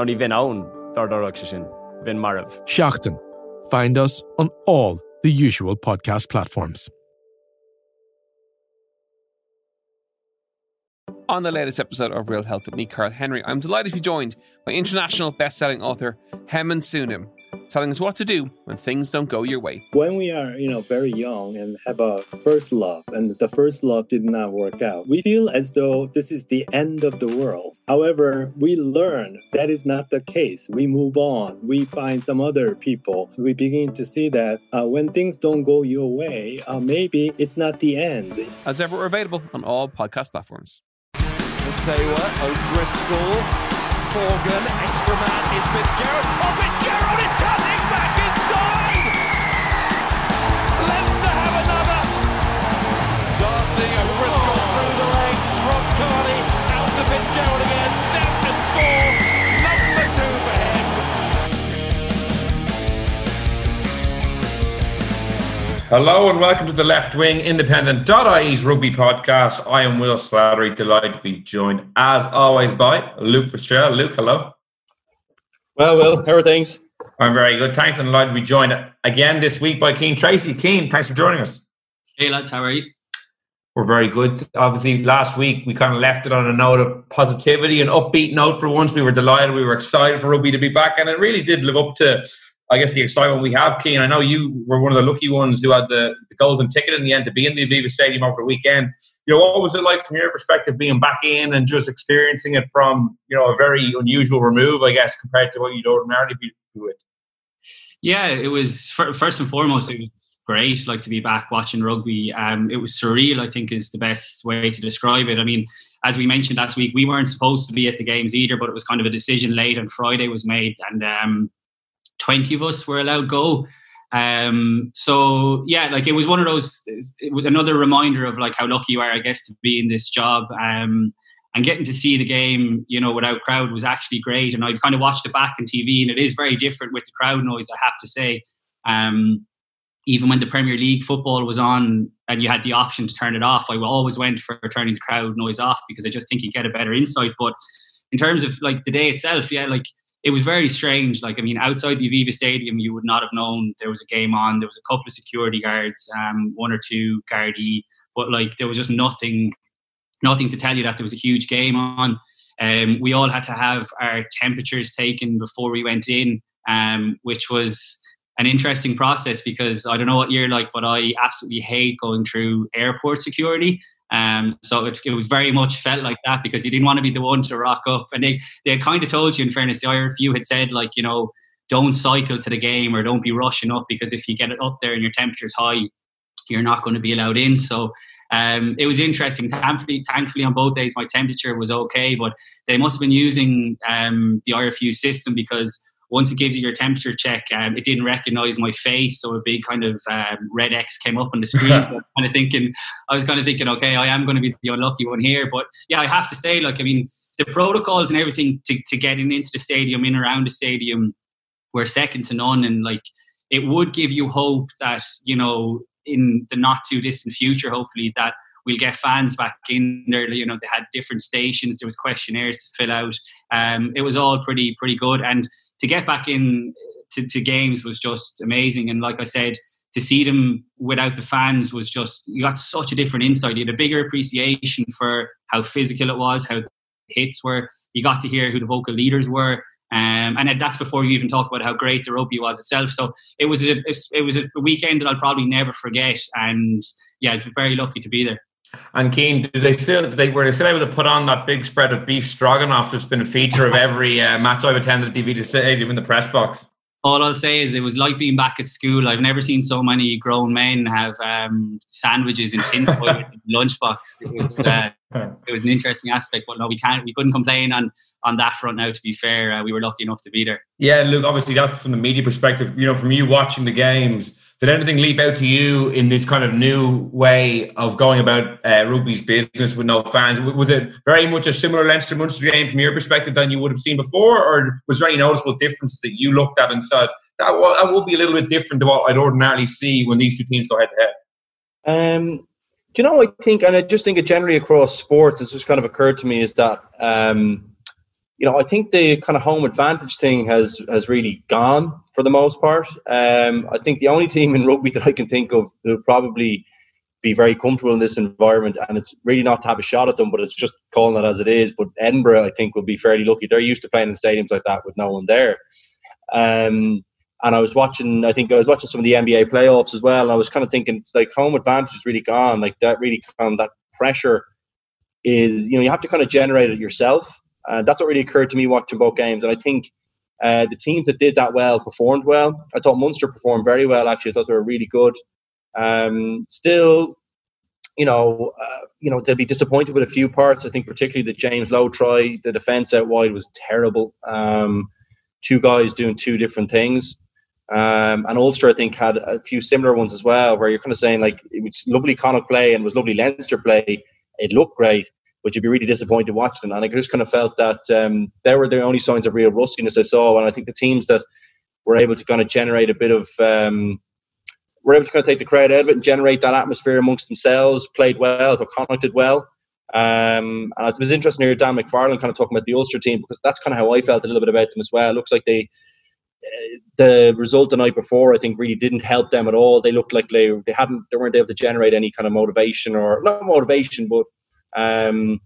Ná ní bhín own dardarach se sin, bhín marmh. Seachtain. Find us on all the usual podcast platforms. On the latest episode of Real Health with me, Carl Henry, I'm delighted to be joined by international best-selling author Haemin Sunim, telling us what to do when things don't go your way. When we are, you know, very young and have a first love, and the first love did not work out, we feel as though this is the end of the world. However, we learn that is not the case. We move on. We find some other people. So we begin to see that uh, when things don't go your way, uh, maybe it's not the end. As ever, we're available on all podcast platforms. Taylor, O'Driscoll, Morgan, extra man is Fitzgerald. Oh, Hello and welcome to the Left Wing Independent.ie's rugby podcast. I am Will Slattery, delighted to be joined as always by Luke Fitzgerald. Luke, hello. Well, Will, how are things? I'm very good. Thanks and delighted to be joined again this week by Cian Tracey. Cian, thanks for joining us. Hey lads, how are you? We're very good. Obviously, last week we kind of left it on a note of positivity and upbeat note for once. We were delighted, we were excited for rugby to be back, and it really did live up to I guess the excitement we have, Cian. I know you were one of the lucky ones who had the, the, golden ticket in the end to be in the Aviva Stadium over the weekend. You know, what was it like from your perspective being back in and just experiencing it from, you know, a very unusual remove, I guess, compared to what you'd ordinarily be with? Yeah, it was first and foremost, it was great, like to be back watching rugby. Um, it was surreal, I think, is the best way to describe it. I mean, as we mentioned last week, we weren't supposed to be at the games either, but it was kind of a decision late on Friday was made, and um, 20 of us were allowed go. Um, so yeah, like it was one of those, it was another reminder of like how lucky you are, I guess, to be in this job. Um, and getting to see the game, you know, without crowd was actually great. And I've kind of watched it back on TV and it is very different with the crowd noise, I have to say. Um, even when the Premier League football was on and you had the option to turn it off, I always went for turning the crowd noise off because I just think you get a better insight. But in terms of like the day itself, yeah, like it was very strange. Like, I mean, outside the Aviva Stadium, you would not have known there was a game on. There was a couple of security guards, um, one or two gardaí, but like there was just nothing, nothing to tell you that there was a huge game on. Um, we all had to have our temperatures taken before we went in, um, which was an interesting process because I don't know what you're like, but I absolutely hate going through airport security. Um, so it, it, was very much felt like that because you didn't want to be the one to rock up. And they, they kind of told you, in fairness, the IRFU had said, like, you know, don't cycle to the game or don't be rushing up because if you get it up there and your temperature's high, you're not going to be allowed in. So um, it was interesting. Thankfully, thankfully, on both days, my temperature was okay, but they must have been using um, the IRFU system because once it gives you your temperature check, um, it didn't recognize my face, so a big kind of um, red X came up on the screen. so kind of thinking, I was kind of thinking, okay, I am going to be the unlucky one here. But yeah, I have to say, like, I mean, the protocols and everything to, to getting into the stadium, in around the stadium, were second to none, and like, it would give you hope that you know, in the not too distant future, hopefully that we'll get fans back in there. You know, they had different stations. There was questionnaires to fill out. Um, it was all pretty pretty good, and to get back in to, to, games was just amazing. And like I said, to see them without the fans was just you got such a different insight. You had a bigger appreciation for how physical it was, how the hits were. You got to hear who the vocal leaders were. Um, and that's before you even talk about how great the rugby was itself. So it was a it was a weekend that I'll probably never forget. And yeah, I was very lucky to be there. And Cian, do they still do they were they still able to put on that big spread of beef stroganoff that's been a feature of every uh, match I've attended at the Aviva Stadium in the press box? all I'll say is it was like being back at school. I've never seen so many grown men have um, sandwiches in tinfoil in lunchbox. It was uh, it was an interesting aspect, but no, we can't we couldn't complain on on that front. Now, to be fair, uh, we were lucky enough to be there. Yeah, look, obviously that's from the media perspective. You know, from you watching the games, did anything leap out to you in this kind of new way of going about uh, rugby's business with no fans? Was it very much a similar Leinster Munster game from your perspective than you would have seen before, or was there any noticeable differences that you looked at and said that will, that will be a little bit different to what I'd ordinarily see when these two teams go head to head? Um, do you know? I think, and I just think it generally across sports, it's just kind of occurred to me is that. Um, you know, I think the kind of home advantage thing has has really gone for the most part. Um, I think the only team in rugby that I can think of who probably be very comfortable in this environment, and it's really not to have a shot at them, but it's just calling it as it is. But Edinburgh, I think, will be fairly lucky. They're used to playing in stadiums like that with no one there. Um, and I was watching, I think I was watching some of the NBA playoffs as well, and I was kind of thinking it's like home advantage is really gone. Like that really of, that pressure is, you know, you have to kind of generate it yourself. Uh, that's what really occurred to me watching both games. And I think uh, the teams that did that well performed well. I thought Munster performed very well, actually. I thought they were really good. Um, still, you know, uh, you know, they'll be disappointed with a few parts. I think particularly the James Lowe try, the defence out wide was terrible. Um, two guys doing two different things. Um, and Ulster, I think, had a few similar ones as well, where you're kind of saying like it was lovely Connacht play and was lovely Leinster play. It looked great, but you'd be really disappointed watching them. And I just kind of felt that um, there were the only signs of real rustiness I saw. And I think the teams that were able to kind of generate a bit of, um, were able to kind of take the crowd out of it and generate that atmosphere amongst themselves, played well, so Connacht did well. Um, and it was interesting to hear Dan McFarland kind of talking about the Ulster team because that's kind of how I felt a little bit about them as well. It looks like they, uh, the result the night before, I think, really didn't help them at all. They looked like they they hadn't they weren't able to generate any kind of motivation or not motivation, but um,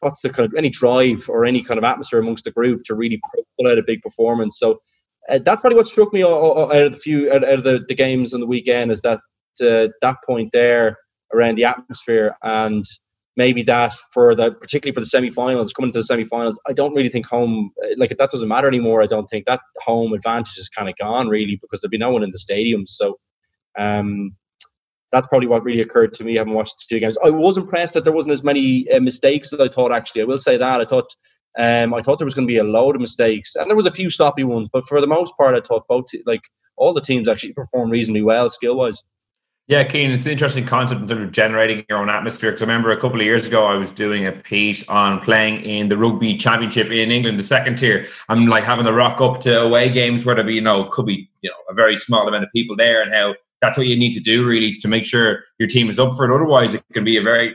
what's the kind of, any drive or any kind of atmosphere amongst the group to really pull out a big performance. So uh, that's probably what struck me out of the few out, of the, the games on the weekend is that uh, that point there around the atmosphere and maybe that for the particularly for the semi-finals coming to the semi-finals i don't really think home like that doesn't matter anymore i don't think that home advantage is kind of gone really because there'll be no one in the stadiums so um that's probably what really occurred to me having watched the two games. I was impressed that there wasn't as many uh, mistakes as I thought. Actually, I will say that I thought um, I thought there was going to be a load of mistakes, and there was a few sloppy ones. But for the most part, I thought both like all the teams actually performed reasonably well skill wise. Yeah, Cian, it's an interesting concept in terms of generating your own atmosphere. Because I remember a couple of years ago, I was doing a piece on playing in the rugby championship in England, the second tier. I'm like having to rock up to away games where there be, you know, could be, you know, a very small amount of people there, and how that's what you need to do really to make sure your team is up for it. Otherwise, it can be a very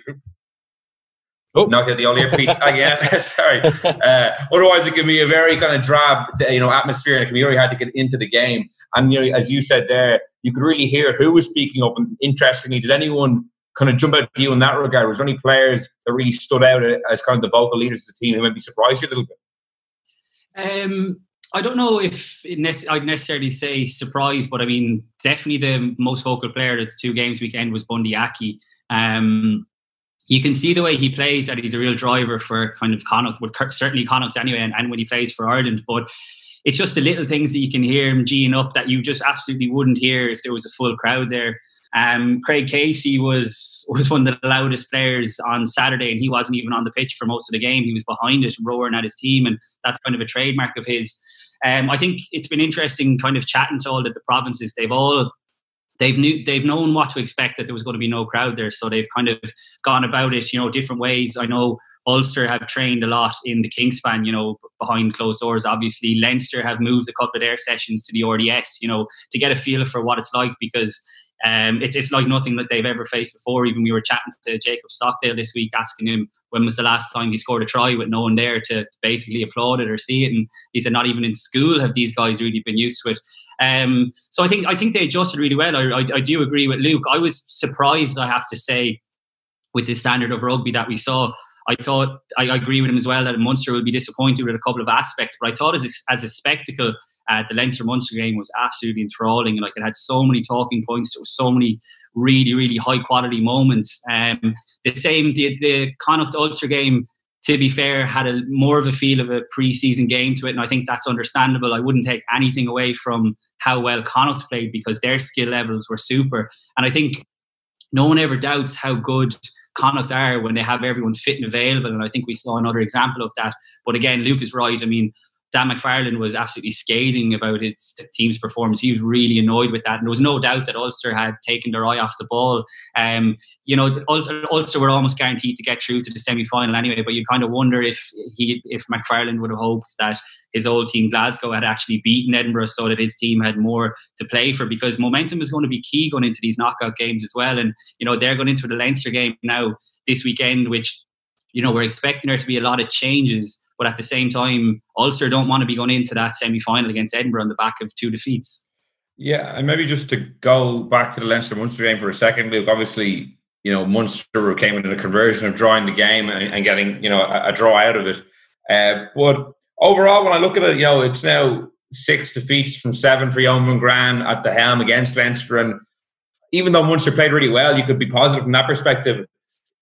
Oh, knocked out the old earpiece again. Sorry. Uh, otherwise, it can be a very kind of drab, you know, atmosphere, and it can be really hard to get into the game. And you know, as you said there, you could really hear who was speaking up. And interestingly, did anyone kind of jump out to you in that regard? Was there any players that really stood out as kind of the vocal leaders of the team who maybe surprised you a little bit? Um, I don't know if I'd necessarily say surprise, but I mean, definitely the most vocal player at the two games weekend was Bundee Aki. Um, you can see the way he plays that he's a real driver for kind of Connacht, but certainly Connacht anyway, and, and when he plays for Ireland. But it's just the little things that you can hear him geeing up that you just absolutely wouldn't hear if there was a full crowd there. Um, Craig Casey was was one of the loudest players on Saturday, and he wasn't even on the pitch for most of the game. He was behind it, roaring at his team, and that's kind of a trademark of his. Um, I think it's been interesting, kind of chatting to all of the provinces. They've all they've knew they've known what to expect that there was going to be no crowd there, so they've kind of gone about it, you know, different ways. I know Ulster have trained a lot in the Kingspan, you know, behind closed doors. Obviously, Leinster have moved a couple of their sessions to the RDS, you know, to get a feel for what it's like because um, it's, it's like nothing that they've ever faced before. Even we were chatting to Jacob Stockdale this week, asking him when was the last time he scored a try with no one there to basically applaud it or see it. And he said, not even in school have these guys really been used to it. Um, so I think I think they adjusted really well. I, I, I do agree with Luke. I was surprised, I have to say, with the standard of rugby that we saw. I thought I agree with him as well that Munster will be disappointed with a couple of aspects, but I thought as a, as a spectacle, uh, the Leinster Munster game was absolutely enthralling. And like it had so many talking points, there was so many really really high quality moments. Um, the same the the Connacht Ulster game to be fair, had a more of a feel of a pre-season game to it, and I think that's understandable. I wouldn't take anything away from how well Connacht played because their skill levels were super, and I think no one ever doubts how good Connacht are when they have everyone fit and available. And I think we saw another example of that. But again, Luke is right. I mean, Dan McFarland was absolutely scathing about his team's performance. He was really annoyed with that. And there was no doubt that Ulster had taken their eye off the ball. Um, you know, Ulster, Ulster were almost guaranteed to get through to the semi final anyway, but you kind of wonder if he, if McFarland would have hoped that his old team Glasgow had actually beaten Edinburgh so that his team had more to play for because momentum is going to be key going into these knockout games as well. And, you know, they're going into the Leinster game now this weekend, which, you know, we're expecting there to be a lot of changes but at the same time, Ulster don't want to be going into that semi final against Edinburgh on the back of two defeats. Yeah, and maybe just to go back to the Leinster Munster game for a second, Luke. Obviously, you know Munster came into the conversion of drawing the game and, and getting you know a, a, draw out of it. Uh, but overall, when I look at it, you know it's now six defeats from seven for Johann van Graan at the helm against Leinster, and even though Munster played really well, you could be positive from that perspective.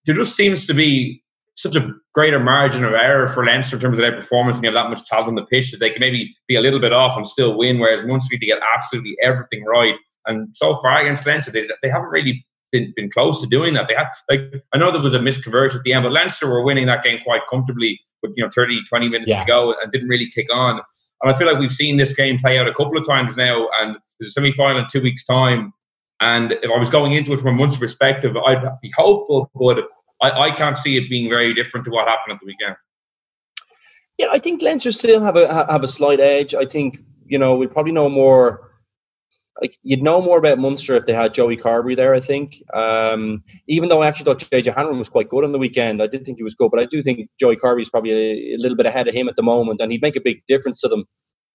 There just seems to be such a greater margin of error for Leinster in terms of their performance and you have that much talent on the pitch that they can maybe be a little bit off and still win, whereas Munster need to get absolutely everything right. And so far against Leinster, they, they haven't really been, been close to doing that. They have like I know there was a misconversion at the end, but Leinster were winning that game quite comfortably with you know 30, 20 minutes yeah. to go and didn't really kick on. And I feel like we've seen this game play out a couple of times now, and there's a semi final in two weeks' time. And if I was going into it from a Munster perspective, I'd be hopeful, but I, I can't see it being very different to what happened at the weekend. Yeah, I think Leinster still have a have a slight edge. I think you know we probably know more. Like you'd know more about Munster if they had Joey Carbery there. I think, um, even though I actually thought JJ Hanrahan was quite good on the weekend, I did think he was good, but I do think Joey Carbery is probably a, a, little bit ahead of him at the moment, and he'd make a big difference to them.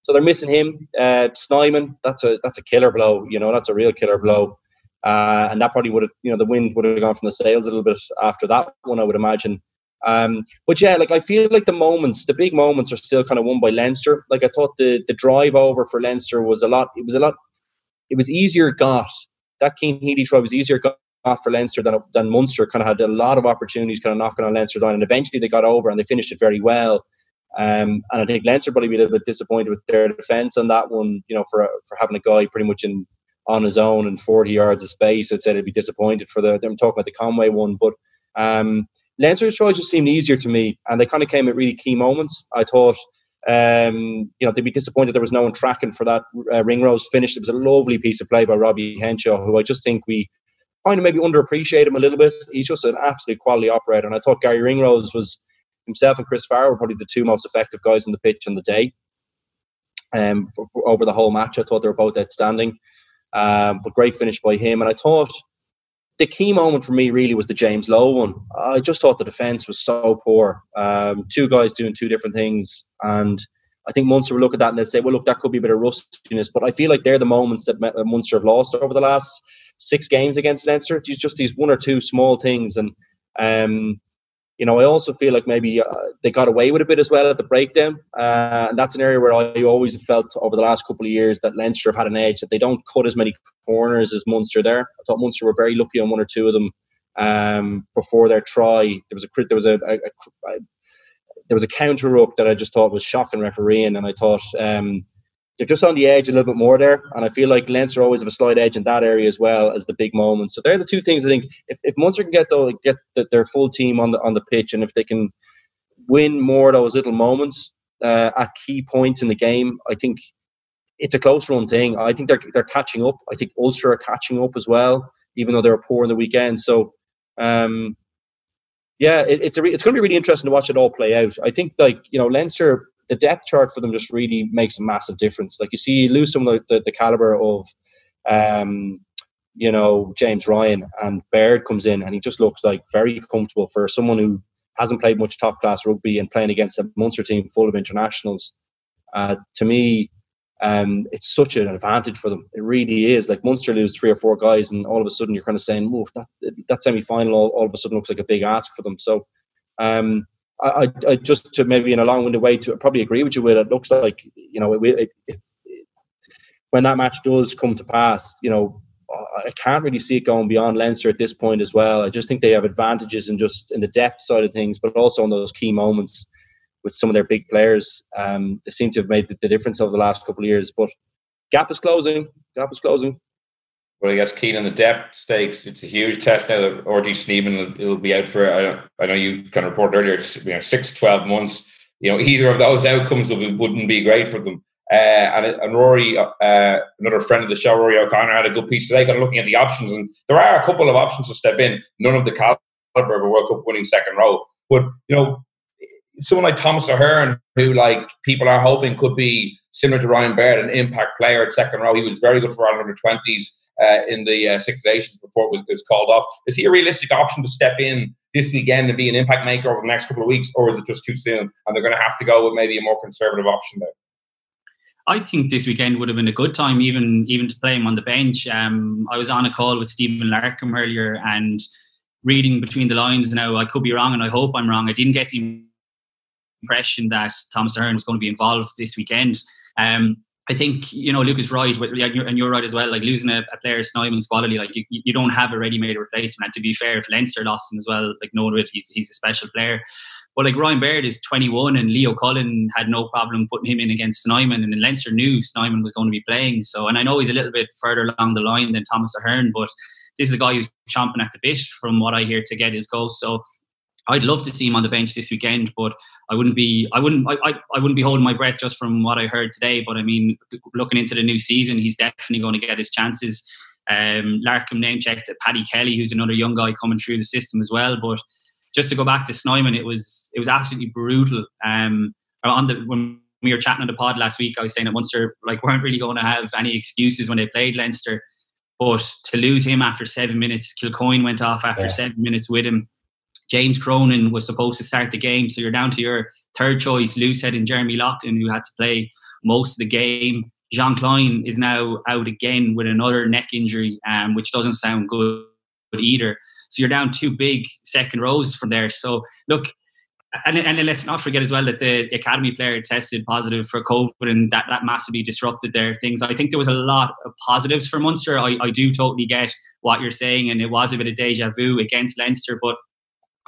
So they're missing him. Uh, Snyman, that's a that's a killer blow. You know, that's a real killer blow. Uh, and that probably would have, you know, the wind would have gone from the sails a little bit after that one, I would imagine. Um, but yeah, like I feel like the moments, the big moments, are still kind of won by Leinster. Like I thought the the drive over for Leinster was a lot. It was a lot. It was easier got. That Cian Healy try was easier got for Leinster than than Munster. Kind of had a lot of opportunities, kind of knocking on Leinster down, and eventually they got over and they finished it very well. Um, and I think Leinster probably be a little bit disappointed with their defence on that one. You know, for for having a guy pretty much in on his own and 40 yards of space, I'd say they'd be disappointed for the. I'm talking about the Conway one, but um, Leinster's tries just seemed easier to me, and they kind of came at really key moments. I thought, um, you know, they'd be disappointed there was no one tracking for that uh, Ringrose finish. It was a lovely piece of play by Robbie Henshaw, who I just think we kind of maybe underappreciate him a little bit. He's just an absolute quality operator, and I thought Garry Ringrose was himself and Chris Farr were probably the two most effective guys on the pitch on the day. Um, for, for, over the whole match, I thought they were both outstanding. Um, but great finish by him. And I thought the key moment for me really was the James Lowe one. I just thought the defence was so poor. Um, two guys doing two different things. And I think Munster will look at that and they'll say, well, look, that could be a bit of rustiness. But I feel like they're the moments that Munster have lost over the last six games against Leinster. It's just these one or two small things. And um, you know, I also feel like maybe uh, they got away with a bit as well at the breakdown, uh, and that's an area where I always felt over the last couple of years that Leinster have had an edge that they don't cut as many corners as Munster there. I thought Munster were very lucky on one or two of them um, before their try. There was a there was a, a, a, there was a counter ruck that I just thought was shocking refereeing, and I thought um, they're just on the edge a little bit more there. And I feel like Leinster always have a slight edge in that area as well as the big moments. So they're the two things I think. If, if Munster can get though get the, their full team on the on the pitch, and if they can win more of those little moments uh, at key points in the game, I think it's a close run thing. I think they're they're catching up. I think Ulster are catching up as well, even though they were poor in the weekend. So. Um, yeah, it, it's a re- it's going to be really interesting to watch it all play out. I think like you know Leinster the depth chart for them just really makes a massive difference. Like you see, you lose some of the, the, the caliber of, um, you know, James Ryan and Baird comes in and he just looks like very comfortable for someone who hasn't played much top class rugby and playing against a Munster team full of internationals. Uh, to me, um, it's such an advantage for them. It really is. Like Munster lose three or four guys, and all of a sudden you're kind of saying, "Move that that semi final." All, all, of a sudden looks like a big ask for them. So, um, I, I, just to maybe in a long-winded way to probably agree with you with it looks like you know it, it, when that match does come to pass, you know I can't really see it going beyond Leinster at this point as well. I just think they have advantages in just in the depth side of things, but also in those key moments with some of their big players. Um, they seem to have made the, the difference over the last couple of years. But gap is closing. Gap is closing. Well, I guess Cian on the depth stakes. It's a huge test now that RG Snyman will, be out for. I, I know you kind of reported earlier, you know, six to twelve months. You know, either of those outcomes would wouldn't be great for them. Uh, and, and Rory, uh, another friend of the show, Rory O'Connor, had a good piece today, kind of looking at the options, and there are a couple of options to step in. None of the caliber of a World Cup winning second row, but you know, someone like Thomas Ahern, who like people are hoping could be similar to Ryan Baird, an impact player at second row. He was very good for Ireland under twenties uh, in the uh, Six Nations before it was, it was called off. Is he a realistic option to step in this weekend and be an impact maker over the next couple of weeks, or is it just too soon and they're going to have to go with maybe a more conservative option there? I think this weekend would have been a good time, even even to play him on the bench. Um, I was on a call with Stephen Larkham earlier, and reading between the lines now, I could be wrong, and I hope I'm wrong. I didn't get the impression that Thomas Ahern was going to be involved this weekend. Um, I think you know Luke is right, and you're right as well. Like losing a, a player Snyman's quality, like you, you don't have a ready-made replacement. And to be fair, if Leinster lost him as well, like no it, he's he's a special player. But like Ryan Baird is 21 and Leo Cullen had no problem putting him in against Snyman and then Leinster knew Snyman was going to be playing. So, and I know he's a little bit further along the line than Thomas Ahern, but this is a guy who's chomping at the bit from what I hear to get his goal. So I'd love to see him on the bench this weekend, but I wouldn't be I wouldn't I, I, I, wouldn't be holding my breath just from what I heard today. But I mean, looking into the new season, he's definitely going to get his chances. Um, Larkham name checked Paddy Kelly, who's another young guy coming through the system as well. But just to go back to Snyman, it was it was absolutely brutal. Um, on the when we were chatting on the pod last week, I was saying that Munster like weren't really going to have any excuses when they played Leinster, but to lose him after seven minutes, Kilcoyne went off after yeah. seven minutes with him. James Cronin was supposed to start the game, so you're down to your third choice, Loosehead and Jeremy Loughman, who had to play most of the game. Jean Kleyn is now out again with another neck injury, um, which doesn't sound good either. So you're down two big second rows from there. So look, and, and let's not forget as well that the academy player tested positive for COVID and that, that massively disrupted their things. I think there was a lot of positives for Munster. I, I do totally get what you're saying, and it was a bit of deja vu against Leinster, but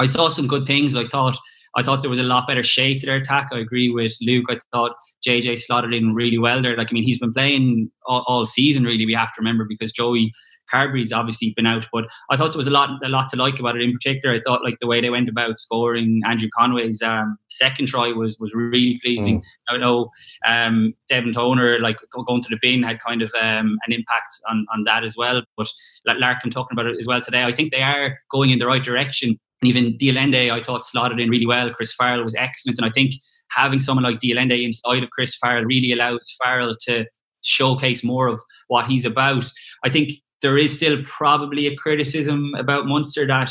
I saw some good things. I thought I thought there was a lot better shape to their attack. I agree with Luke. I thought JJ slotted in really well there. Like I mean, he's been playing all, all season. Really, we have to remember because Joey Carbery's obviously been out, but I thought there was a lot a lot to like about it. In particular, I thought like the way they went about scoring Andrew Conway's um, second try was was really pleasing. Mm. I know um, Devin Toner like going to the bin had kind of um, an impact on on that as well. But like Larkham talking about it as well today, I think they are going in the right direction. And even de Allende, I thought slotted in really well. Chris Farrell was excellent, and I think having someone like de Allende inside of Chris Farrell really allows Farrell to showcase more of what he's about. I think there is still probably a criticism about Munster that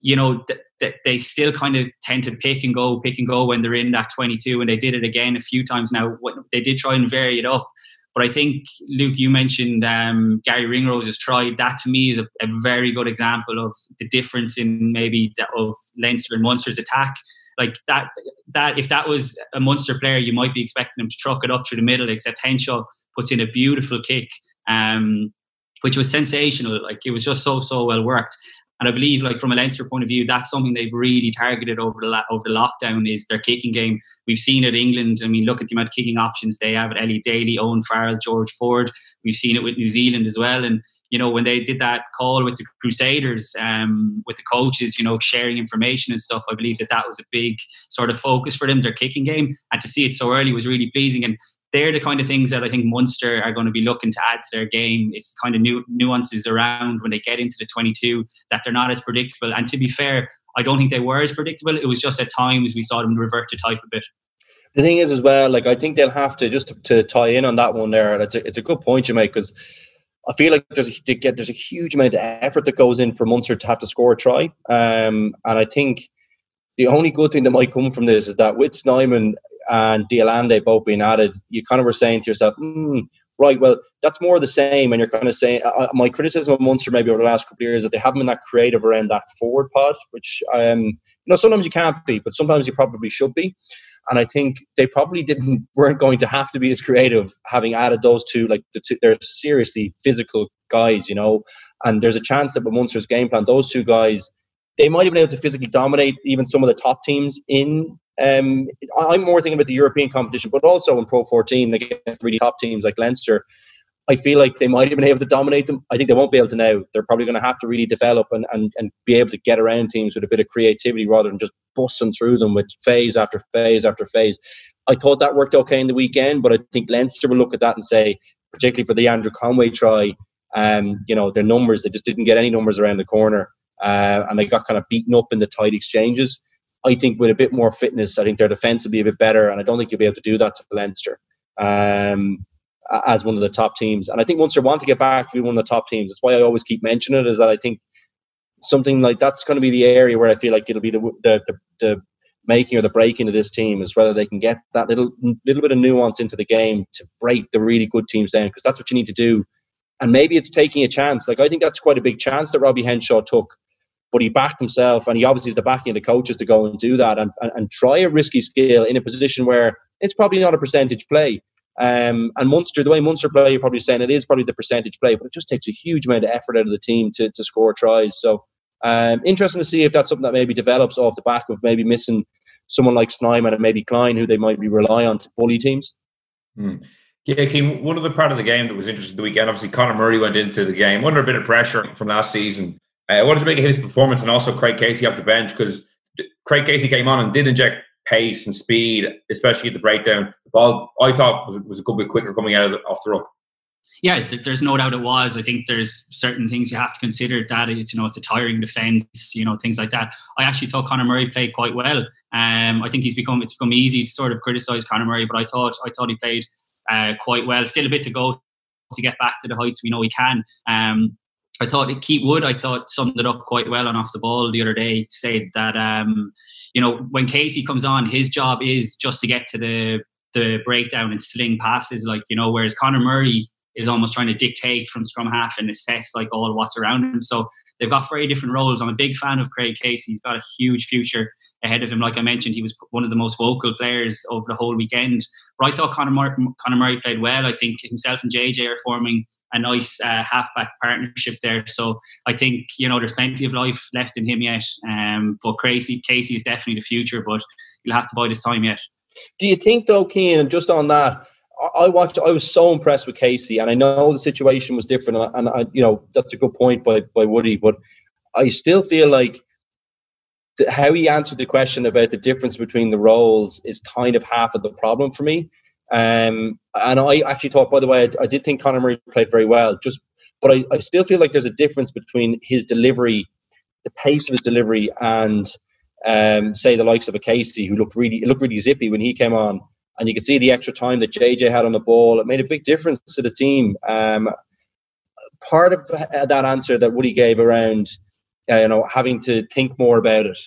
you know th- they still kind of tend to pick and go, pick and go when they're in that 22, and they did it again a few times now. They did try and vary it up, but I think Luke, you mentioned um, Garry Ringrose's try. That to me is a, a, very good example of the difference in maybe the, of Leinster and Munster's attack. Like that, that if that was a Munster player, you might be expecting him to truck it up through the middle. Except Henshaw puts in a beautiful kick. Um, which was sensational. Like it was just so so well worked. And I believe, like from a Leinster point of view, that's something they've really targeted over the over the lockdown is their kicking game. We've seen it in England. I mean, look at the amount of kicking options they have: at Ellie Daly, Owen Farrell, George Ford. We've seen it with New Zealand as well. And you know, when they did that call with the Crusaders, um, with the coaches, you know, sharing information and stuff, I believe that that was a big sort of focus for them, their kicking game. And to see it so early was really pleasing. And they're the kind of things that I think Munster are going to be looking to add to their game. It's kind of new nuances around when they get into the 22 that they're not as predictable. And to be fair, I don't think they were as predictable. It was just at times we saw them revert to type a bit. The thing is, as well, like I think they'll have to just to, to tie in on that one there. It's a, it's a good point you make because I feel like there's a, there's a huge amount of effort that goes in for Munster to have to score a try. Um, and I think the only good thing that might come from this is that with Snyman, and de Allende both being added, you kind of were saying to yourself, mm, right, well, that's more the same. And you're kind of saying, uh, uh, my criticism of Munster maybe over the last couple of years is that they haven't been that creative around that forward pod, which, um, you know, sometimes you can't be, but sometimes you probably should be. And I think they probably didn't weren't going to have to be as creative having added those two. Like the two, they're seriously physical guys, you know. And there's a chance that with Munster's game plan, those two guys, they might have been able to physically dominate even some of the top teams in. Um, I'm more thinking about the European competition, but also in Pro 14 against really top teams like Leinster. I feel like they might have been able to dominate them. I think they won't be able to now. They're probably going to have to really develop and, and, and be able to get around teams with a bit of creativity rather than just busting through them with phase after phase after phase. I thought that worked okay in the weekend, but I think Leinster will look at that and say, particularly for the Andrew Conway try, um, you know, their numbers, they just didn't get any numbers around the corner. Uh, and they got kind of beaten up in the tight exchanges. I think with a bit more fitness, I think their defence will be a bit better, and I don't think you'll be able to do that to Leinster. Um, as one of the top teams. And I think Munster want to get back to be one of the top teams. That's why I always keep mentioning it. Is that I think something like that's going to be the area where I feel like it'll be the the, the, the making or the breaking of this team is whether they can get that little little bit of nuance into the game to break the really good teams down because that's what you need to do. And maybe it's taking a chance. Like I think that's quite a big chance that Robbie Henshaw took, but he backed himself and he obviously is the backing of the coaches to go and do that and, and, and try a risky skill in a position where it's probably not a percentage play. Um, and Munster, the way Munster play, you're probably saying it is probably the percentage play, but it just takes a huge amount of effort out of the team to, to score tries. So, um, interesting to see if that's something that maybe develops off the back of maybe missing someone like Snyman and maybe Kleyn, who they might be rely on to bully teams. Hmm. Yeah, Kim, one of the part of the game that was interesting the weekend, obviously Conor Murray went into the game under a bit of pressure from last season. Uh, what did you make his performance and also Craig Casey off the bench? Because Craig Casey came on and did inject pace and speed, especially at the breakdown. The ball I thought was, was a good bit quicker coming out of the, off the ruck. Yeah, there's no doubt it was. I think there's certain things you have to consider. That it's you know it's a tiring defense, you know things like that. I actually thought Conor Murray played quite well. Um, I think he's become it's become easy to sort of criticize Conor Murray, but I thought I thought he played uh, quite well. Still a bit to go to get back to the heights we know he can. Um, I thought Keith Wood, I thought summed it up quite well on off the ball the other day. Said that um, you know when Casey comes on, his job is just to get to the the breakdown and sling passes, like you know. Whereas Conor Murray is almost trying to dictate from scrum half and assess like all what's around him. So they've got very different roles. I'm a big fan of Craig Casey. He's got a huge future ahead of him. Like I mentioned, he was one of the most vocal players over the whole weekend. But I thought Conor, Mur- Conor Murray played well. I think himself and JJ are forming a nice uh, halfback partnership there. So I think you know there's plenty of life left in him yet. Um, but Casey, Casey is definitely the future, but you'll have to buy this time yet. Do you think though, Cian, just on that? I watched. I was so impressed with Casey, and I know the situation was different, and I, you know that's a good point by by Woody. But I still feel like how he answered the question about the difference between the roles is kind of half of the problem for me. Um, and I actually thought, by the way, I, I, did think Conor Murray played very well. Just, but I, I still feel like there's a difference between his delivery, the pace of his delivery, and um, say the likes of a Casey who looked really looked really zippy when he came on, and you could see the extra time that JJ had on the ball. It made a big difference to the team. Um, part of that answer that Woody gave around, uh, you know, having to think more about it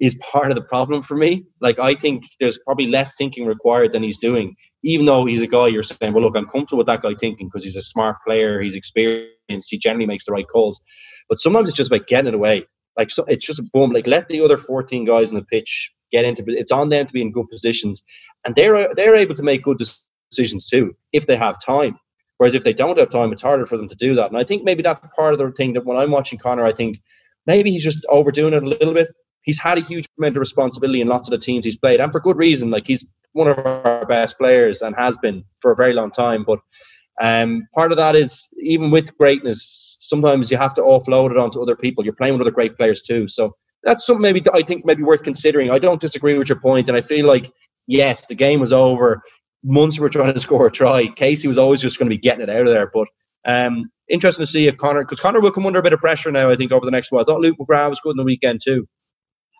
is part of the problem for me. Like I think there's probably less thinking required than he's doing, even though he's a guy you're saying, well, look, I'm comfortable with that guy thinking because he's a smart player, he's experienced, he generally makes the right calls. But sometimes it's just about getting it away. Like so, it's just a boom. Like let the other 14 guys on the pitch get into. It's on them to be in good positions, and they're they're able to make good decisions too if they have time. Whereas if they don't have time, it's harder for them to do that. And I think maybe that's part of the thing that when I'm watching Conor, I think maybe he's just overdoing it a little bit he's had a huge amount of responsibility in lots of the teams he's played, and for good reason. Like he's one of our best players and has been for a very long time. But um, part of that is even with greatness, sometimes you have to offload it onto other people. You're playing with other great players too, so that's something maybe I think maybe worth considering. I don't disagree with your point, and I feel like yes, the game was over. Munster were trying to score a try. Casey was always just going to be getting it out of there, but. Um, interesting to see if Conor, because Conor will come under a bit of pressure now. I think over the next while. I thought Luke McGrath was good in the weekend too.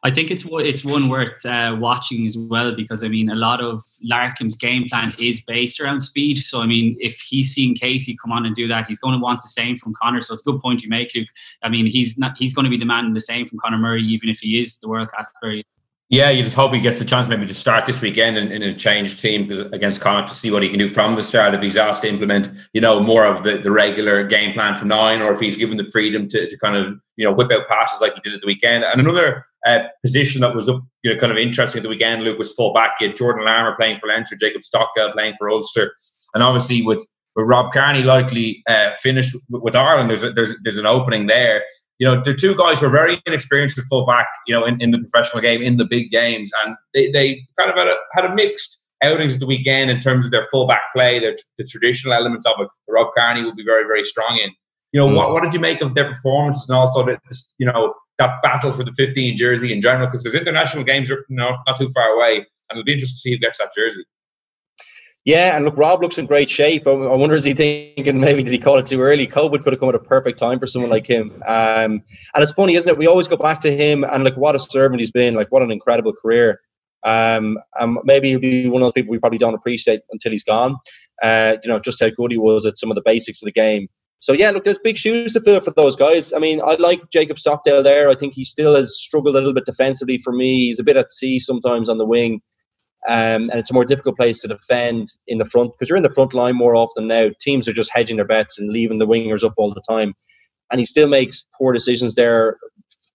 I think it's it's one worth uh, watching as well because I mean a lot of Larkham's game plan is based around speed. So I mean, if he's seeing Casey come on and do that, he's going to want the same from Conor. So it's a good point you make, Luke. I mean, he's not he's going to be demanding the same from Conor Murray, even if he is the world class player. Yeah, you just hope he gets a chance maybe to start this weekend in, in a changed team against Connacht to see what he can do from the start. If he's asked to implement, you know, more of the, the regular game plan from nine, or if he's given the freedom to, to kind of, you know, whip out passes like he did at the weekend. And another uh, position that was up, you know, kind of interesting at the weekend. Luke was full back. You had Jordan Larmour playing for Leinster, Jacob Stockdale playing for Ulster, and obviously with with Rob Kearney likely uh, finished with, with Ireland, there's a, there's there's an opening there. You know, the two guys were very inexperienced at full back. You know, in, in the professional game, in the big games, and they, they kind of had a had a mixed outings at the weekend in terms of their full back play, their, the traditional elements of it. Rob Kearney will be very very strong in. You know, mm. what, what did you make of their performances and also that you know that battle for the 15 jersey in general? Because there's international games are know, not too far away, and it'll be interesting to see who gets that jersey. Yeah, and look, Rob looks in great shape. I wonder is he thinking maybe did he call it too early? COVID could have come at a perfect time for someone like him. Um, and it's funny, isn't it? We always go back to him and like what a servant he's been. Like what an incredible career. Um, maybe he'll be one of those people we probably don't appreciate until he's gone. Uh, you know, just how good he was at some of the basics of the game. So yeah, look, there's big shoes to fill for those guys. I mean, I like Jacob Stockdale there. I think he still has struggled a little bit defensively for me. He's a bit at sea sometimes on the wing. Um, and it's a more difficult place to defend in the front because you're in the front line more often now. Teams are just hedging their bets and leaving the wingers up all the time. And he still makes poor decisions there.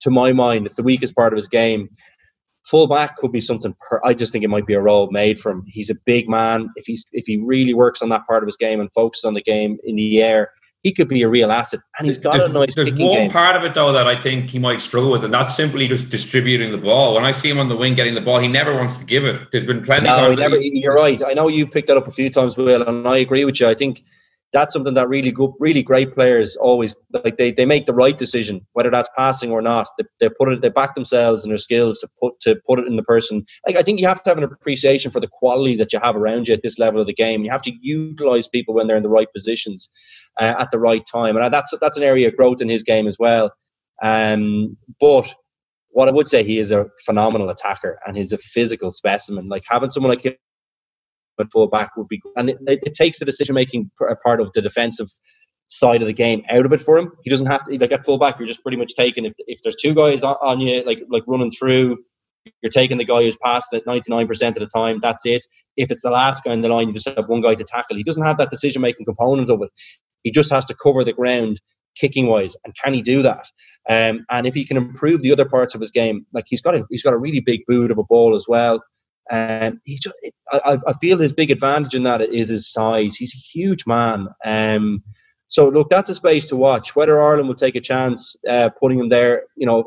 To my mind, it's the weakest part of his game. Fullback could be something. Per, I just think it might be a role made for him. He's a big man. If he's if he really works on that part of his game and focuses on the game in the air, he could be a real asset. And he's got there's, a nice. There's one game. part of it though that I think he might struggle with, and that's simply just distributing the ball. When I see him on the wing getting the ball, he never wants to give it. There's been plenty. No, times never, he, you're right. I know you picked that up a few times, Will, and I agree with you. I think that's something that really good, really great players always like. They, they make the right decision, whether that's passing or not. They, they put it, they back themselves and their skills to put to put it in the person. Like I think you have to have an appreciation for the quality that you have around you at this level of the game. You have to utilize people when they're in the right positions uh, at the right time, and that's that's an area of growth in his game as well. Um, but what I would say, he is a phenomenal attacker and he's a physical specimen. Like having someone like him at full back would be, and it, it takes the decision making part of the defensive side of the game out of it for him. He doesn't have to like at full back. You're just pretty much taking if if there's two guys on, on you like like running through. You're taking the guy who's passed it 99% of the time. That's it. If it's the last guy in the line, you just have one guy to tackle. He doesn't have that decision making component of it. He just has to cover the ground kicking wise. And can he do that? Um, and if he can improve the other parts of his game, like he's got a he's got a really big boot of a ball as well. Um, he just, I, I feel his big advantage in that is his size. He's a huge man. Um, so look, that's a space to watch. Whether Ireland will take a chance uh, putting him there, you know,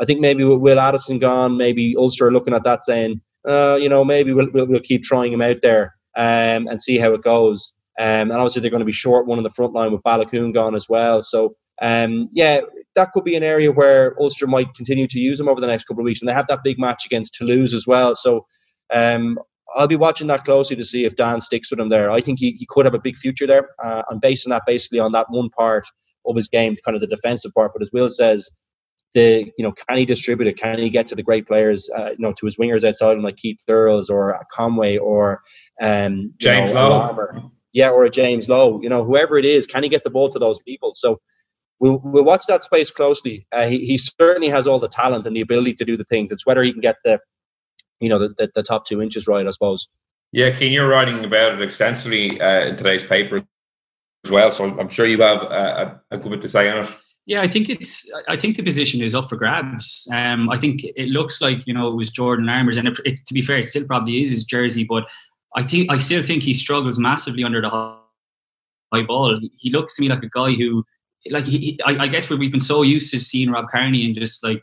I think maybe with Will Addison gone, maybe Ulster are looking at that saying, uh, you know, maybe we'll, we'll, we'll, keep trying him out there um, and see how it goes. Um, and obviously they're going to be short one in the front line with Baloucoune gone as well. So um, yeah, that could be an area where Ulster might continue to use him over the next couple of weeks. And they have that big match against Toulouse as well. So um, I'll be watching that closely to see if Dan sticks with him there. I think he, he could have a big future there. Uh, I'm basing that basically on that one part of his game, kind of the defensive part. But as Will says, the you know can he distribute it? Can he get to the great players? Uh, you know, to his wingers outside him like Keith Earls or Conway or um, James know, Lowe. Yeah, or a James Lowe. You know, whoever it is, can he get the ball to those people? So we'll, we'll watch that space closely. Uh, he, he certainly has all the talent and the ability to do the things. It's whether he can get the you know the, the, the top two inches right, I suppose. Yeah, Cian, you're writing about it extensively uh, in today's paper as well, so I'm sure you have a, a, a good bit to say on it. Yeah, I think it's. I think the position is up for grabs. Um, I think it looks like you know it was Jordan Larmour's, and it, it, to be fair, it still probably is his jersey. But I think I still think he struggles massively under the high ball. He looks to me like a guy who, like, he, he I, I, guess we've been so used to seeing Rob Kearney and just like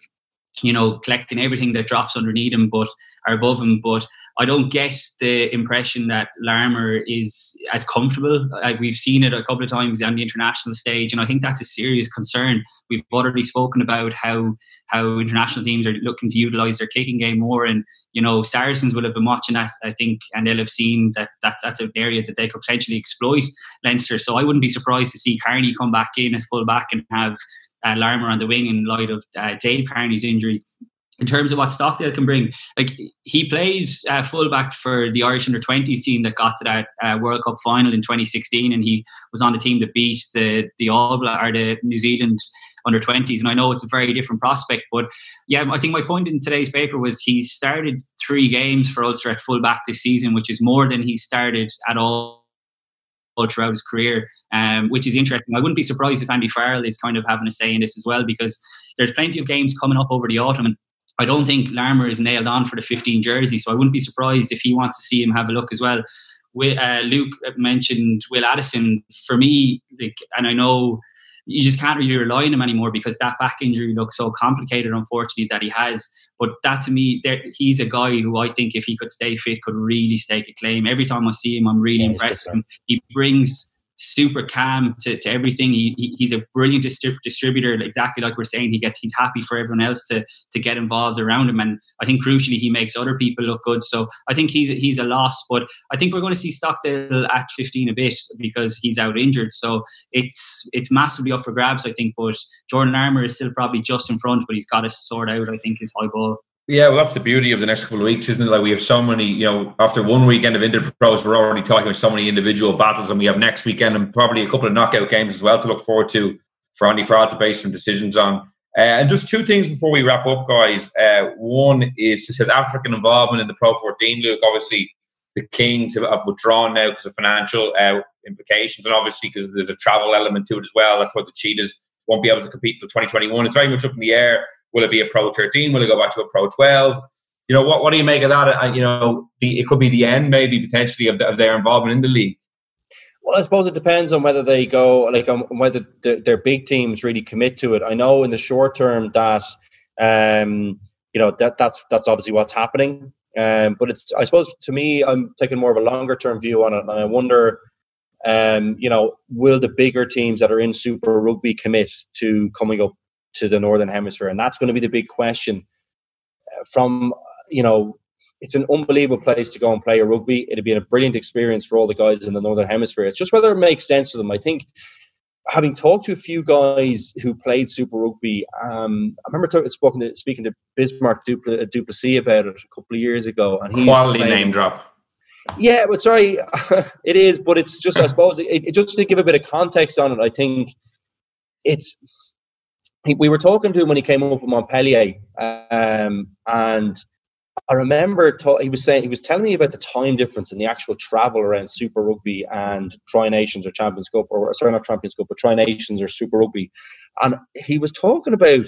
you know, collecting everything that drops underneath him, but are above him. But I don't get the impression that Larmour is as comfortable. Uh, we've seen it a couple of times on the international stage, and I think that's a serious concern. We've already spoken about how how international teams are looking to utilise their kicking game more, and you know Saracens will have been watching that, I think, and they'll have seen that, that that's an area that they could potentially exploit Leinster. So I wouldn't be surprised to see Kearney come back in at full back and have uh, Larmour on the wing in light of uh, Dave Kearney's injury. In terms of what Stockdale can bring, like he played uh, fullback for the Irish under 20s team that got to that uh, World Cup final in 2016, and he was on the team that beat the the All or the New Zealand under 20s. And I know it's a very different prospect, but yeah, I think my point in today's paper was he started three games for Ulster at fullback this season, which is more than he started at all throughout his career, um, which is interesting. I wouldn't be surprised if Andy Farrell is kind of having a say in this as well, because there's plenty of games coming up over the autumn. And I don't think Larmour is nailed on for the 15 jersey, so I wouldn't be surprised if he wants to see him have a look as well. Uh, Luke mentioned Will Addison. For me, like, and I know you just can't really rely on him anymore because that back injury looks so complicated, unfortunately, that he has. But that to me, there, he's a guy who I think if he could stay fit, could really stake a claim. Every time I see him, I'm really yeah, impressed. He brings super calm to, to everything. He, he, he's a brilliant distrib- distributor, exactly like we're saying. He gets he's happy for everyone else to to get involved around him, and I think crucially he makes other people look good. So I think he's he's a loss, but I think we're going to see Stockdale at 15 a bit because he's out injured. So it's it's massively up for grabs, I think. But Jordan Larmour is still probably just in front, but he's got to sort out, I think, his high ball. Yeah, well, that's the beauty of the next couple of weeks, isn't it? Like we have so many, you know, after one weekend of Interpros, we're already talking about so many individual battles, and we have next weekend and probably a couple of knockout games as well to look forward to for Andy Farrell to base some decisions on. Uh, and just two things before we wrap up, guys. Uh, one is the South African involvement in the Pro 14. Look, obviously, the Kings have, have withdrawn now because of financial uh, implications, and obviously because there's a travel element to it as well. That's why the Cheetahs won't be able to compete for 2021. It's very much up in the air Will it be a Pro 13? Will it go back to a Pro 12? You know, what, what do you make of that? You know, the, it could be the end, maybe potentially, of, the, of their involvement in the league. Well, I suppose it depends on whether they go, like, on whether the, their big teams really commit to it. I know in the short term that, um, you know, that that's that's obviously what's happening. Um, but it's, I suppose, to me, I'm taking more of a longer term view on it, and I wonder, um, you know, will the bigger teams that are in Super Rugby commit to coming up to the northern hemisphere, and that's going to be the big question. From you know, it's an unbelievable place to go and play a rugby. It'd be a brilliant experience for all the guys in the northern hemisphere. It's just whether it makes sense to them. I think having talked to a few guys who played Super Rugby, um, I remember talking, spoken to, speaking to Bismarck Dupl- du Plessis about it a couple of years ago, and he's quality playing, name drop. Yeah, but sorry, it is, but it's just I suppose it, it, just to give a bit of context on it. I think it's he, we were talking to him when he came up with Montpellier, um, and I remember ta- he was saying he was telling me about the time difference and the actual travel around Super Rugby and Tri Nations or Champions Cup, or sorry, not Champions Cup, but Tri Nations or Super Rugby, and he was talking about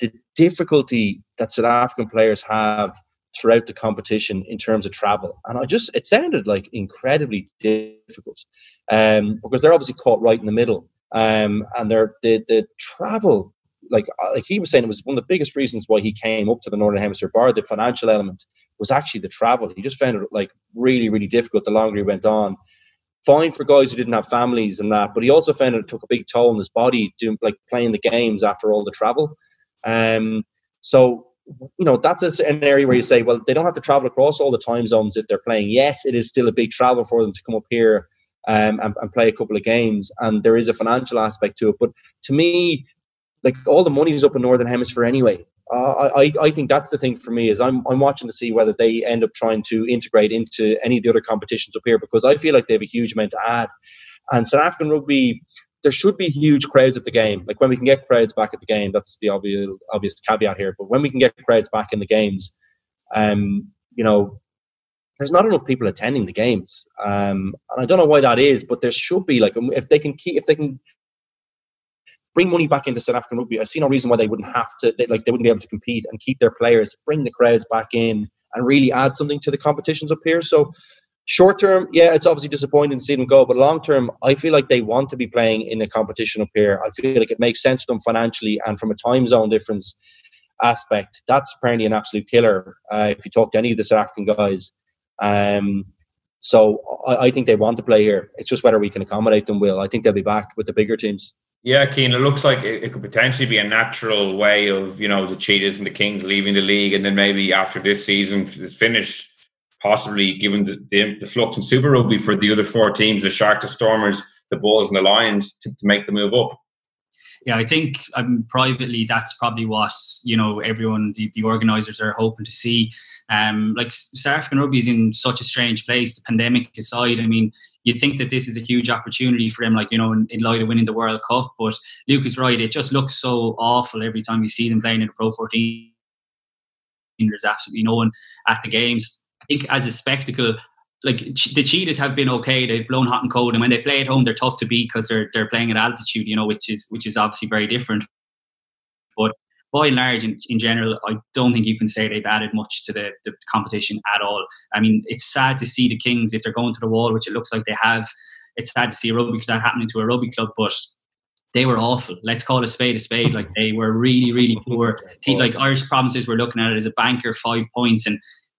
the difficulty that South African players have throughout the competition in terms of travel. And I just, it sounded like incredibly difficult um, because they're obviously caught right in the middle. Um, and they're, the, the travel like uh, like he was saying, it was one of the biggest reasons why he came up to the Northern Hemisphere. Bar the financial element was actually the travel. He just found it like really really difficult the longer he went on. Fine for guys who didn't have families and that, but he also found it took a big toll on his body doing like playing the games after all the travel. Um, so you know that's an area where you say, well, they don't have to travel across all the time zones if they're playing. Yes, it is still a big travel for them to come up here um, and, and, play a couple of games, and there is a financial aspect to it. But to me, like all the money is up in northern hemisphere anyway. Uh, I I think that's the thing for me is I'm I'm watching to see whether they end up trying to integrate into any of the other competitions up here because I feel like they have a huge amount to add. And South African rugby, there should be huge crowds at the game. Like when we can get crowds back at the game, that's the obvious obvious caveat here. But when we can get crowds back in the games, um, you know, there's not enough people attending the games, um, and I don't know why that is. But there should be like if they can keep if they can bring money back into South African rugby. I see no reason why they wouldn't have to, they, like they wouldn't be able to compete and keep their players, bring the crowds back in, and really add something to the competitions up here. So, short term, yeah, it's obviously disappointing to see them go, but long term, I feel like they want to be playing in a competition up here. I feel like it makes sense to them financially and from a time zone difference aspect. That's apparently an absolute killer. Uh, if you talk to any of the South African guys. Um, so I, I, think they want to play here. It's just whether we can accommodate them. Will I think they'll be back with the bigger teams. Yeah, Cian. It looks like it, it, could potentially be a natural way of you know the Cheetahs and the Kings leaving the league, and then maybe after this season is finished, possibly given the, the, the, flux in Super Rugby for the other four teams, the Sharks, the Stormers, the Bulls, and the Lions, to, to make the move up. Yeah, I think um, privately that's probably what you know everyone, the, the organisers are hoping to see. Um, like South African rugby is in such a strange place. The pandemic aside, I mean, you think that this is a huge opportunity for them, like, you know, in, in, light of winning the World Cup. But Luke is right. It just looks so awful every time you see them playing in the Pro 14. There's absolutely no one at the games. I think as a spectacle, like the Cheetahs have been okay. They've blown hot and cold, and when they play at home, they're tough to beat because they're they're playing at altitude, you know, which is which is obviously very different. By and large, in, in general, I don't think you can say they've added much to the, the competition at all. I mean, it's sad to see the Kings if they're going to the wall, which it looks like they have. It's sad to see a rugby club happening to a rugby club, but they were awful. Let's call a spade a spade. Like they were really, really poor. Like Irish provinces were looking at it as a banker, five points, and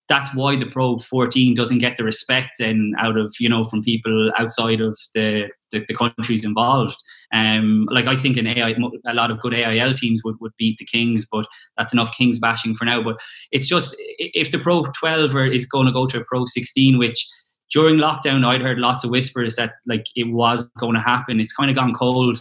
that's why the Pro 14 doesn't get the respect and out of you know from people outside of the the, the countries involved. Um, like I think an AI, a lot of good AIL teams would, would beat the Kings, but that's enough Kings bashing for now. But it's just if the Pro 12 is going to go to a Pro 16, which during lockdown I'd heard lots of whispers that like it was going to happen. It's kind of gone cold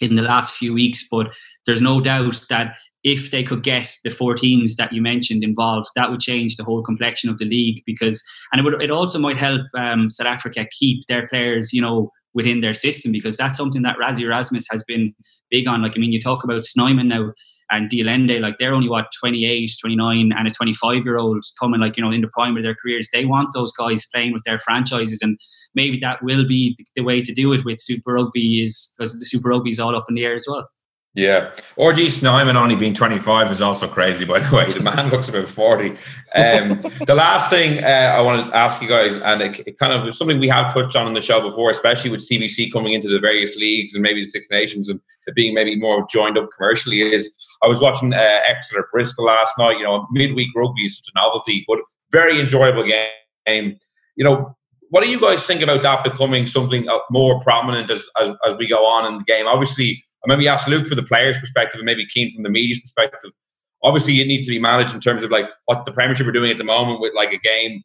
in the last few weeks, but there's no doubt that if they could get the 14s that you mentioned involved, that would change the whole complexion of the league because, and it would, it also might help um, South Africa keep their players, you know, within their system because that's something that Rassie Erasmus has been big on. Like, I mean, you talk about Snyman now and de Allende, like they're only what 28, 29 and a 25 year old coming like, you know, in the prime of their careers. They want those guys playing with their franchises and maybe that will be the way to do it with Super Rugby is because the Super Rugby is all up in the air as well. Yeah. RG Snyman only being 25 is also crazy, by the way. The man looks about 40. Um, the last thing uh, I want to ask you guys, and it, it, kind of is something we have touched on in the show before, especially with CVC coming into the various leagues and maybe the Six Nations and being maybe more joined up commercially, is I was watching uh, Exeter Bristol last night. You know, midweek rugby is such a novelty, but very enjoyable game. You know, what do you guys think about that becoming something uh, more prominent as, as, as we go on in the game? Obviously, maybe ask Luke for the player's perspective and maybe Cian from the media's perspective. Obviously, it needs to be managed in terms of like what the Premiership are doing at the moment with like a game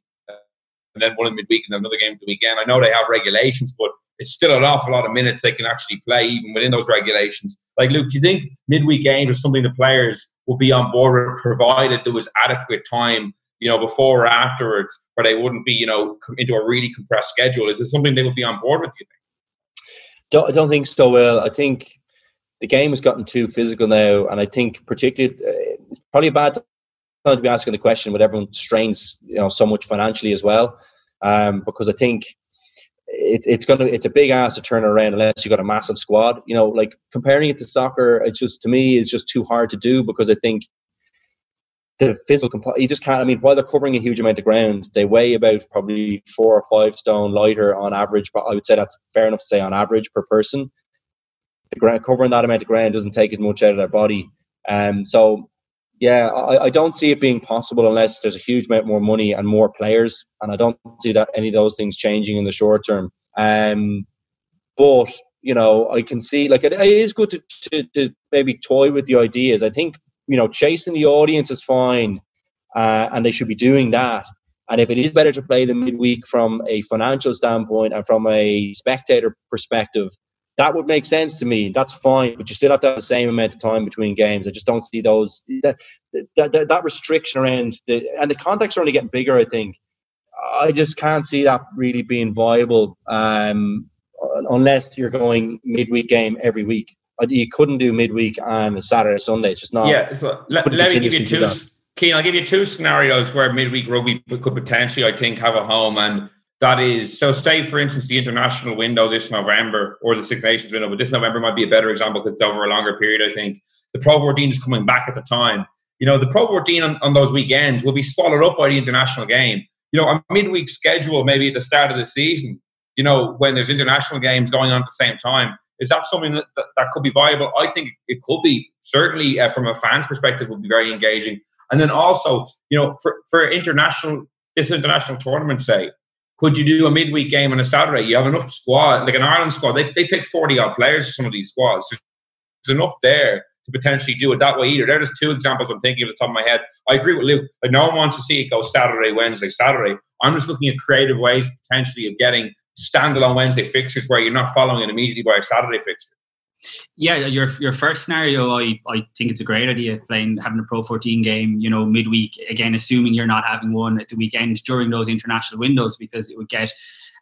and then one in midweek and then another game at the weekend. I know they have regulations, but it's still an awful lot of minutes they can actually play even within those regulations. Like, Luke, do you think midweek games is something the players will be on board with, provided there was adequate time, you know, before or afterwards, where they wouldn't be, you know, into a really compressed schedule? Is it something they would be on board with? Do you think? Don't, I don't think so. Well, I think the game has gotten too physical now, and I think particularly uh, it's probably a bad time to be asking the question with everyone strains you know so much financially as well, um, because I think it's it's gonna it's a big ass to turn around unless you got a massive squad. You know, like comparing it to soccer, it's just to me is just too hard to do because I think the physical you just can't. I mean, while they're covering a huge amount of ground, they weigh about probably four or five stone lighter on average. But I would say that's fair enough to say on average per person the ground covering that amount of ground doesn't take as much out of their body. Um, so yeah, I, I, don't see it being possible unless there's a huge amount more money and more players, and I don't see that any of those things changing in the short term. Um, but you know, I can see like it, it is good to, to, to maybe toy with the ideas. I think you know, chasing the audience is fine, uh, and they should be doing that. And if it is better to play the midweek from a financial standpoint and from a spectator perspective, that would make sense to me. That's fine, but you still have to have the same amount of time between games. I just don't see those that that, that, that restriction around the and the contacts are only getting bigger. I think I just can't see that really being viable um, unless you're going midweek game every week. Uh, you couldn't do midweek on Saturday or Sunday. It's just not. Yeah, so let, let me give you two. Cian, I'll give you two scenarios where midweek rugby could potentially, I think, have a home and that is so say for instance the international window this november or the six nations window but this november might be a better example because it's over a longer period i think. The pro 14 is coming back at the time. You know the pro 14 on, on those weekends will be swallowed up by the international game. You know a midweek schedule maybe at the start of the season you know when there's international games going on at the same time is that something that, that, that could be viable? I think it could be. Certainly uh, from a fan's perspective would be very engaging. And then also you know for, for international this international tournament say could you do a midweek game on a Saturday? You have enough squad, like an Ireland squad. They, they pick 40 odd players for some of these squads. There's enough there to potentially do it that way either. There's two examples I'm thinking of the top of my head. I agree with Luke. Like no one wants to see it go Saturday, Wednesday, Saturday. I'm just looking at creative ways potentially of getting standalone Wednesday fixtures where you're not following it immediately by a Saturday fixture yeah, your your first scenario, I, I think it's a great idea playing having a Pro 14 game, you know, midweek. Again, assuming you're not having one at the weekend during those international windows because it would get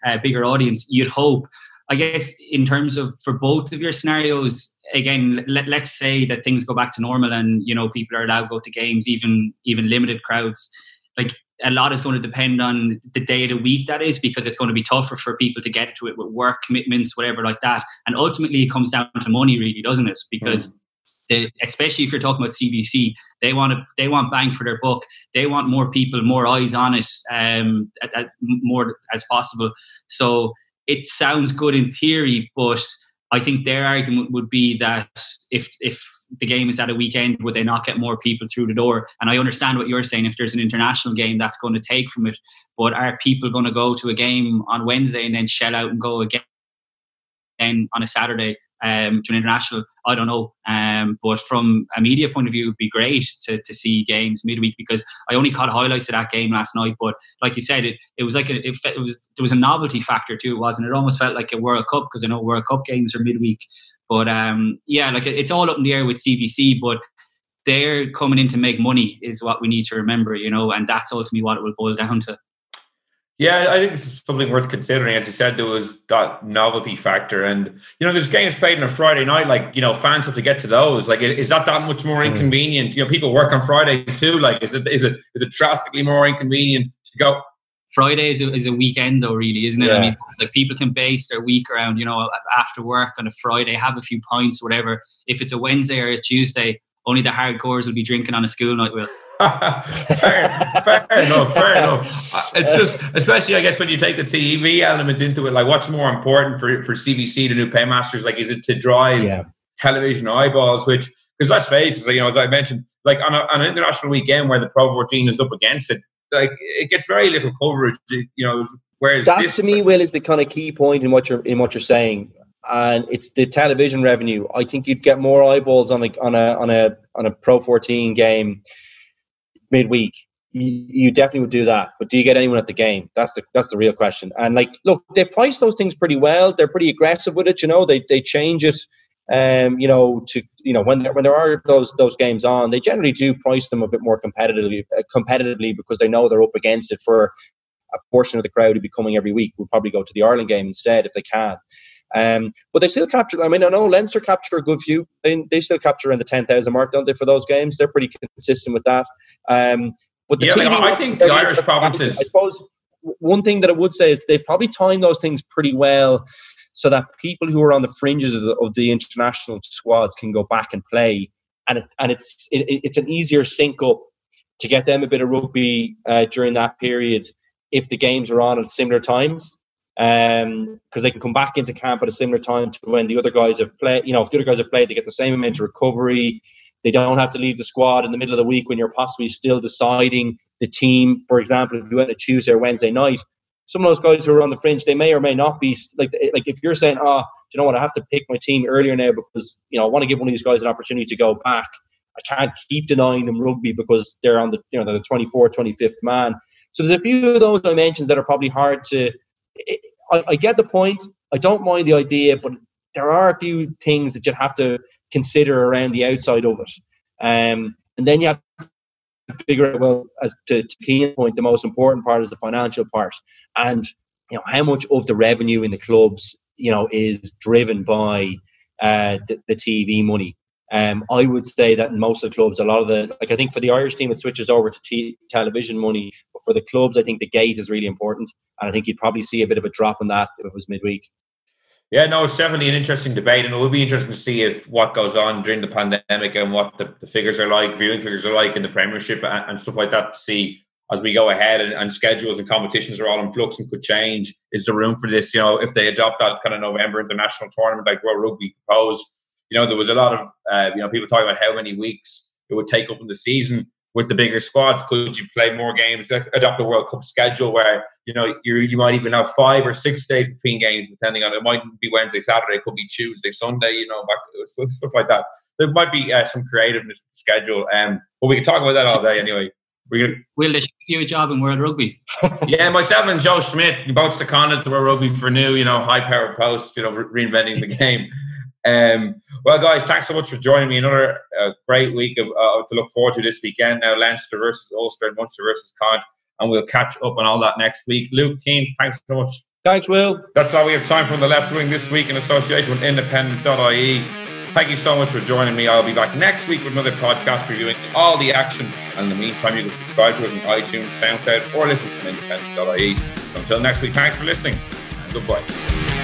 a bigger audience. You'd hope. I guess in terms of for both of your scenarios, again, let, let's say that things go back to normal and you know people are allowed to go to games, even even limited crowds. Like a lot is going to depend on the day of the week that is because it's going to be tougher for people to get to it with work commitments whatever like that and ultimately it comes down to money really doesn't it because mm. they, especially if you're talking about CVC, they want to they want bang for their buck. They want more people, more eyes on it, um, at, at more as possible. So it sounds good in theory, but I think their argument would be that if if the game is at a weekend, would they not get more people through the door? And I understand what you're saying. If there's an international game, that's going to take from it. But are people going to go to a game on Wednesday and then shell out and go again on a Saturday? Um, to an international. I don't know. Um, but from a media point of view, it'd be great to, to see games midweek because I only caught highlights of that game last night. But like you said, it, it was like a, it, it was there was a novelty factor too, it, wasn't it? It almost felt like a World Cup because I know World Cup games are midweek. But um, yeah, like it's all up in the air with CVC, but they're coming in to make money is what we need to remember, you know, and that's ultimately what it will boil down to. Yeah, I think it's something worth considering. As you said, there was that novelty factor, and you know, there's games played on a Friday night. Like, you know, fans have to get to those. Like, is that that much more hmm. inconvenient? You know, people work on Fridays too. Like, is it is it is it drastically more inconvenient to go? Friday is a, is a weekend, though, really, isn't it? Yeah. I mean, like people can base their week around, you know, after work on a Friday, have a few pints, whatever. If it's a Wednesday or a Tuesday, only the hardcores will be drinking on a school night. Will fair, fair enough. Fair enough. Uh, it's just, especially I guess when you take the TV element into it, like what's more important for for CVC, the new paymasters? Like, is it to drive yeah. television eyeballs? Which, because let's face it, you know, as I mentioned, like on, a, on an international weekend where the Pro 14 is up against it, like it gets very little coverage. You know, whereas that to me, Will, is the kind of key point in what you're in what you're saying and it's the television revenue. I think you'd get more eyeballs on a on a on a on a Pro 14 game midweek, you, you definitely would do that. But do you get anyone at the game? That's the that's the real question. And like, look, they've priced those things pretty well. They're pretty aggressive with it. You know, they they change it. Um, you know, to you know when there, when there are those those games on, they generally do price them a bit more competitively uh, competitively because they know they're up against it for a portion of the crowd who be coming every week will probably go to the Ireland game instead if they can. Um, but they still capture. I mean, I know Leinster capture a good few. They, they still capture in the ten thousand mark, don't they, for those games? They're pretty consistent with that. Um, but the yeah, I think the Irish provinces. I suppose one thing that I would say is they've probably timed those things pretty well, so that people who are on the fringes of the, of the international squads can go back and play, and it, and it's it, it's an easier sync up to get them a bit of rugby uh, during that period if the games are on at similar times because um, they can come back into camp at a similar time to when the other guys have played. You know, if the other guys have played, they get the same amount of recovery. They don't have to leave the squad in the middle of the week when you're possibly still deciding the team. For example, if you went to Tuesday or Wednesday night, some of those guys who are on the fringe, they may or may not be like like if you're saying, oh, you know what, I have to pick my team earlier now because you know I want to give one of these guys an opportunity to go back. I can't keep denying them rugby because they're on the you know the 24th, 25th man. So there's a few of those dimensions that are probably hard to I, I get the point. I don't mind the idea, but there are a few things that you have to consider around the outside of it. Um, and then you have to figure out, well, as to, to key point, the most important part is the financial part. And, you know, how much of the revenue in the clubs, you know, is driven by uh, the, the TV money. Um, I would say that in most of the clubs, a lot of the like I think for the Irish team, it switches over to t- television money. But for the clubs, I think the gate is really important, and I think you'd probably see a bit of a drop in that if it was midweek. Yeah, no, it's definitely an interesting debate, and it will be interesting to see if what goes on during the pandemic and what the, the figures are like, viewing figures are like in the Premiership and, and stuff like that. To see as we go ahead and, and, schedules and competitions are all in flux and could change. Is there room for this? You know, if they adopt that kind of November international tournament like World Rugby proposed, you know, there was a lot of uh, you know people talking about how many weeks it would take up in the season with the bigger squads. Could you play more games? Adopt a World Cup schedule where you know you you might even have five or six days between games, depending on it might be Wednesday, Saturday, it could be Tuesday, Sunday. You know, back stuff like that. There might be uh, some creativeness schedule, um, but we can talk about that all day anyway. We're Will they give you a job in World Rugby? yeah, myself and Joe Schmidt you both seconded to World Rugby for new, you know, high powered post, you know, re- reinventing the game. Um, well, guys, thanks so much for joining me. Another uh, great week of uh, to look forward to this weekend. Now, Leinster versus Ulster, Munster versus Connacht, and we'll catch up on all that next week. Luke Cian, thanks so much. Thanks, Will. That's all we have time for the left wing this week in association with independent.ie. Thank you so much for joining me. I'll be back next week with another podcast reviewing all the action. And in the meantime, you can subscribe to us on iTunes, SoundCloud, or listen from independent.ie. So until next week, thanks for listening and goodbye.